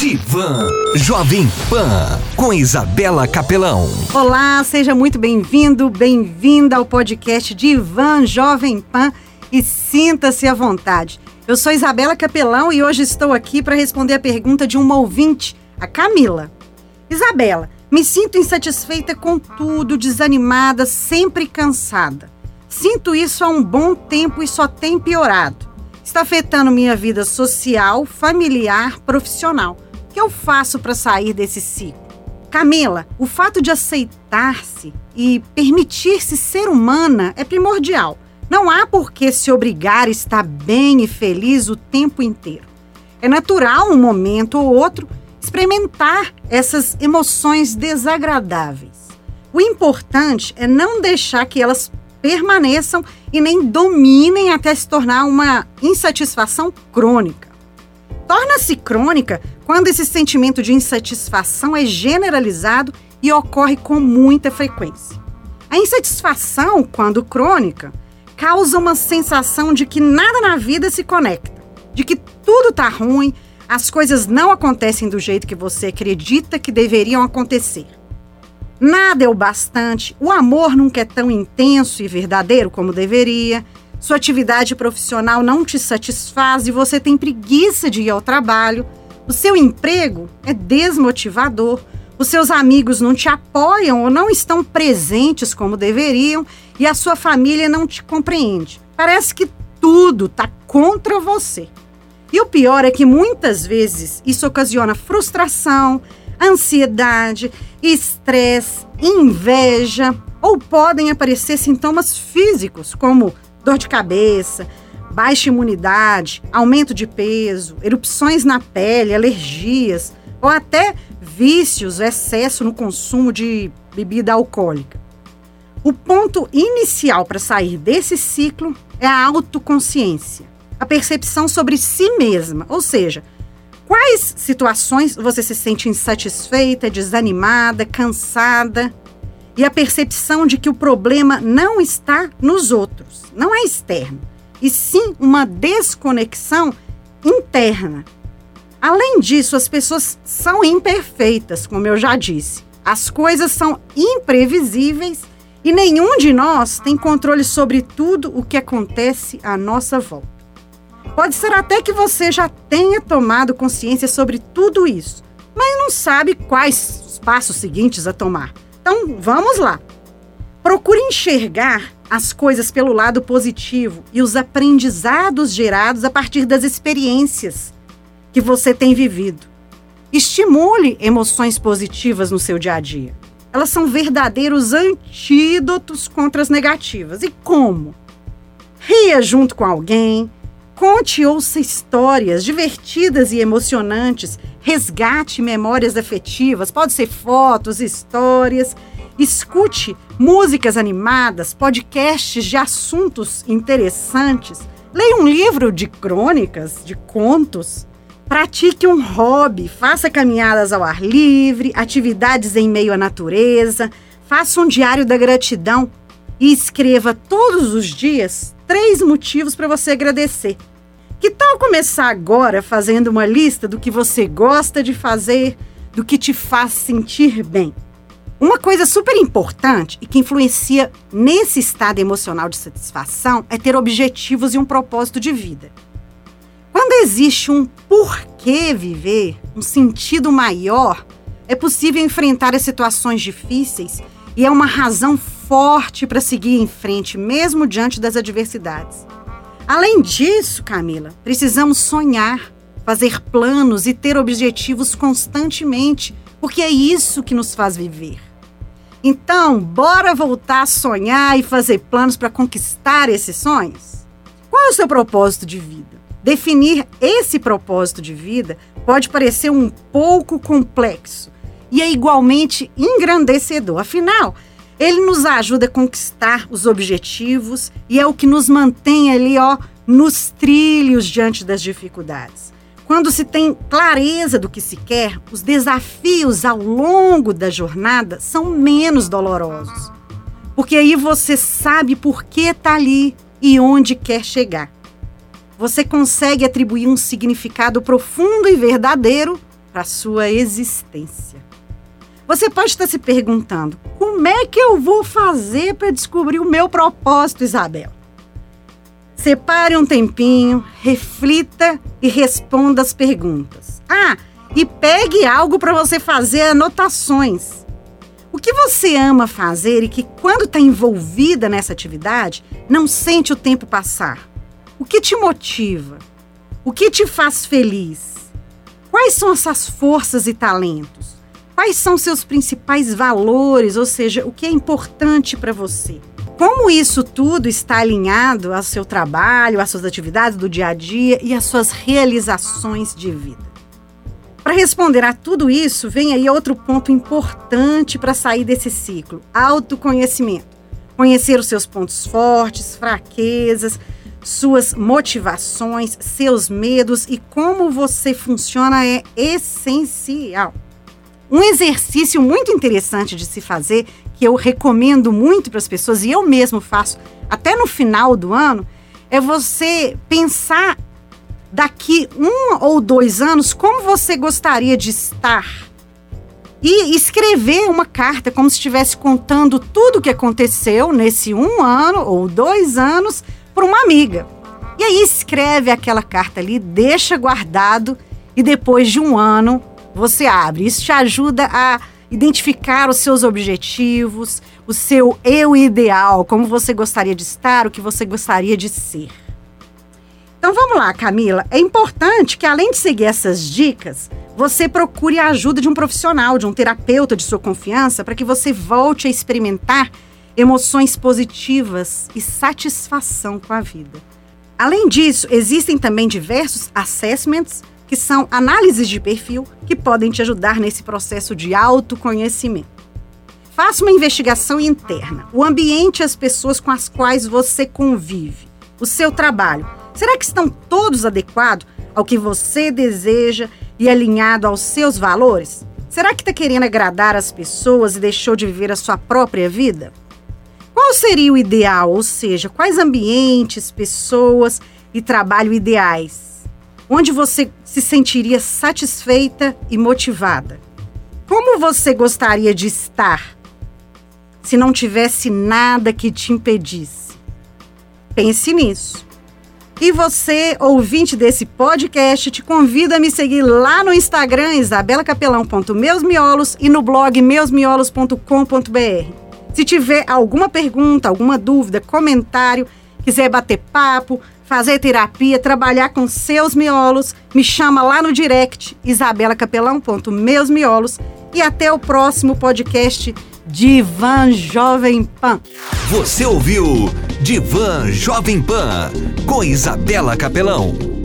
Divan Jovem Pan com Isabela Capelão. Olá, seja muito bem-vindo, bem-vinda ao podcast Divan Jovem Pan e sinta-se à vontade. Eu sou Isabela Capelão e hoje estou aqui para responder a pergunta de uma ouvinte, a Camila. Isabela, me sinto insatisfeita com tudo, desanimada, sempre cansada. Sinto isso há um bom tempo e só tem piorado. Está afetando minha vida social, familiar, profissional. O que eu faço para sair desse ciclo? Camila, o fato de aceitar-se e permitir-se ser humana é primordial. Não há por que se obrigar a estar bem e feliz o tempo inteiro. É natural, um momento ou outro, experimentar essas emoções desagradáveis. O importante é não deixar que elas permaneçam e nem dominem até se tornar uma insatisfação crônica. Torna-se crônica quando esse sentimento de insatisfação é generalizado e ocorre com muita frequência. A insatisfação, quando crônica, causa uma sensação de que nada na vida se conecta, de que tudo está ruim, as coisas não acontecem do jeito que você acredita que deveriam acontecer. Nada é o bastante, o amor nunca é tão intenso e verdadeiro como deveria, sua atividade profissional não te satisfaz e você tem preguiça de ir ao trabalho, o seu emprego é desmotivador, os seus amigos não te apoiam ou não estão presentes como deveriam e a sua família não te compreende. Parece que tudo está contra você. E o pior é que muitas vezes isso ocasiona frustração, ansiedade, estresse, inveja, ou podem aparecer sintomas físicos, como dor de cabeça, baixa imunidade, aumento de peso, erupções na pele, alergias, ou até vícios, excesso no consumo de bebida alcoólica. O ponto inicial para sair desse ciclo é a autoconsciência, a percepção sobre si mesma, ou seja, Quais situações você se sente insatisfeita, desanimada, cansada? E a percepção de que o problema não está nos outros, não é externo, e sim uma desconexão interna. Além disso, as pessoas são imperfeitas, como eu já disse. As coisas são imprevisíveis e nenhum de nós tem controle sobre tudo o que acontece à nossa volta. Pode ser até que você já tenha tomado consciência sobre tudo isso, mas não sabe quais os passos seguintes a tomar. Então, vamos lá. Procure enxergar as coisas pelo lado positivo e os aprendizados gerados a partir das experiências que você tem vivido. Estimule emoções positivas no seu dia a dia. Elas são verdadeiros antídotos contra as negativas. E como? Ria junto com alguém, Conte ouça histórias divertidas e emocionantes. Resgate memórias afetivas. Pode ser fotos, histórias. Escute músicas animadas, podcasts de assuntos interessantes. Leia um livro de crônicas, de contos. Pratique um hobby, faça caminhadas ao ar livre, atividades em meio à natureza, faça um diário da gratidão e escreva todos os dias três motivos para você agradecer. Que tal começar agora fazendo uma lista do que você gosta de fazer, do que te faz sentir bem? Uma coisa super importante e que influencia nesse estado emocional de satisfação é ter objetivos e um propósito de vida. Quando existe um porquê viver, um sentido maior, é possível enfrentar as situações difíceis e é uma razão forte para seguir em frente, mesmo diante das adversidades. Além disso, Camila, precisamos sonhar, fazer planos e ter objetivos constantemente, porque é isso que nos faz viver. Então, bora voltar a sonhar e fazer planos para conquistar esses sonhos? Qual é o seu propósito de vida? Definir esse propósito de vida pode parecer um pouco complexo e é igualmente engrandecedor. Afinal, ele nos ajuda a conquistar os objetivos e é o que nos mantém ali, ó, nos trilhos diante das dificuldades. Quando se tem clareza do que se quer, os desafios ao longo da jornada são menos dolorosos. Porque aí você sabe por que está ali e onde quer chegar. Você consegue atribuir um significado profundo e verdadeiro para sua existência. Você pode estar se perguntando: como é que eu vou fazer para descobrir o meu propósito, Isabel? Separe um tempinho, reflita e responda as perguntas. Ah, e pegue algo para você fazer anotações. O que você ama fazer e que, quando está envolvida nessa atividade, não sente o tempo passar? O que te motiva? O que te faz feliz? Quais são essas forças e talentos? Quais são seus principais valores, ou seja, o que é importante para você? Como isso tudo está alinhado ao seu trabalho, às suas atividades do dia a dia e às suas realizações de vida? Para responder a tudo isso, vem aí outro ponto importante para sair desse ciclo: autoconhecimento. Conhecer os seus pontos fortes, fraquezas, suas motivações, seus medos e como você funciona é essencial. Um exercício muito interessante de se fazer, que eu recomendo muito para as pessoas e eu mesmo faço até no final do ano, é você pensar daqui um ou dois anos como você gostaria de estar e escrever uma carta como se estivesse contando tudo o que aconteceu nesse um ano ou dois anos para uma amiga. E aí escreve aquela carta ali, deixa guardado e depois de um ano você abre. Isso te ajuda a identificar os seus objetivos, o seu eu ideal, como você gostaria de estar, o que você gostaria de ser. Então vamos lá, Camila. É importante que além de seguir essas dicas, você procure a ajuda de um profissional, de um terapeuta de sua confiança, para que você volte a experimentar emoções positivas e satisfação com a vida. Além disso, existem também diversos assessments, que são análises de perfil, que podem te ajudar nesse processo de autoconhecimento. Faça uma investigação interna, o ambiente e as pessoas com as quais você convive, o seu trabalho Será que estão todos adequados ao que você deseja e alinhado aos seus valores? Será que está querendo agradar as pessoas e deixou de viver a sua própria vida? Qual seria o ideal, ou seja, quais ambientes, pessoas e trabalho ideais? Onde você se sentiria satisfeita e motivada? Como você gostaria de estar se não tivesse nada que te impedisse? Pense nisso. E você, ouvinte desse podcast, te convido a me seguir lá no Instagram, isabelacapelão.meusmiolos e no blog meusmiolos.com.br. Se tiver alguma pergunta, alguma dúvida, comentário, quiser bater papo, fazer terapia, trabalhar com seus miolos, me chama lá no direct, isabelacapelão.meusmiolos e até o próximo podcast Divan Jovem Pan. Você ouviu Divan Jovem Pan com Isabela Capelão.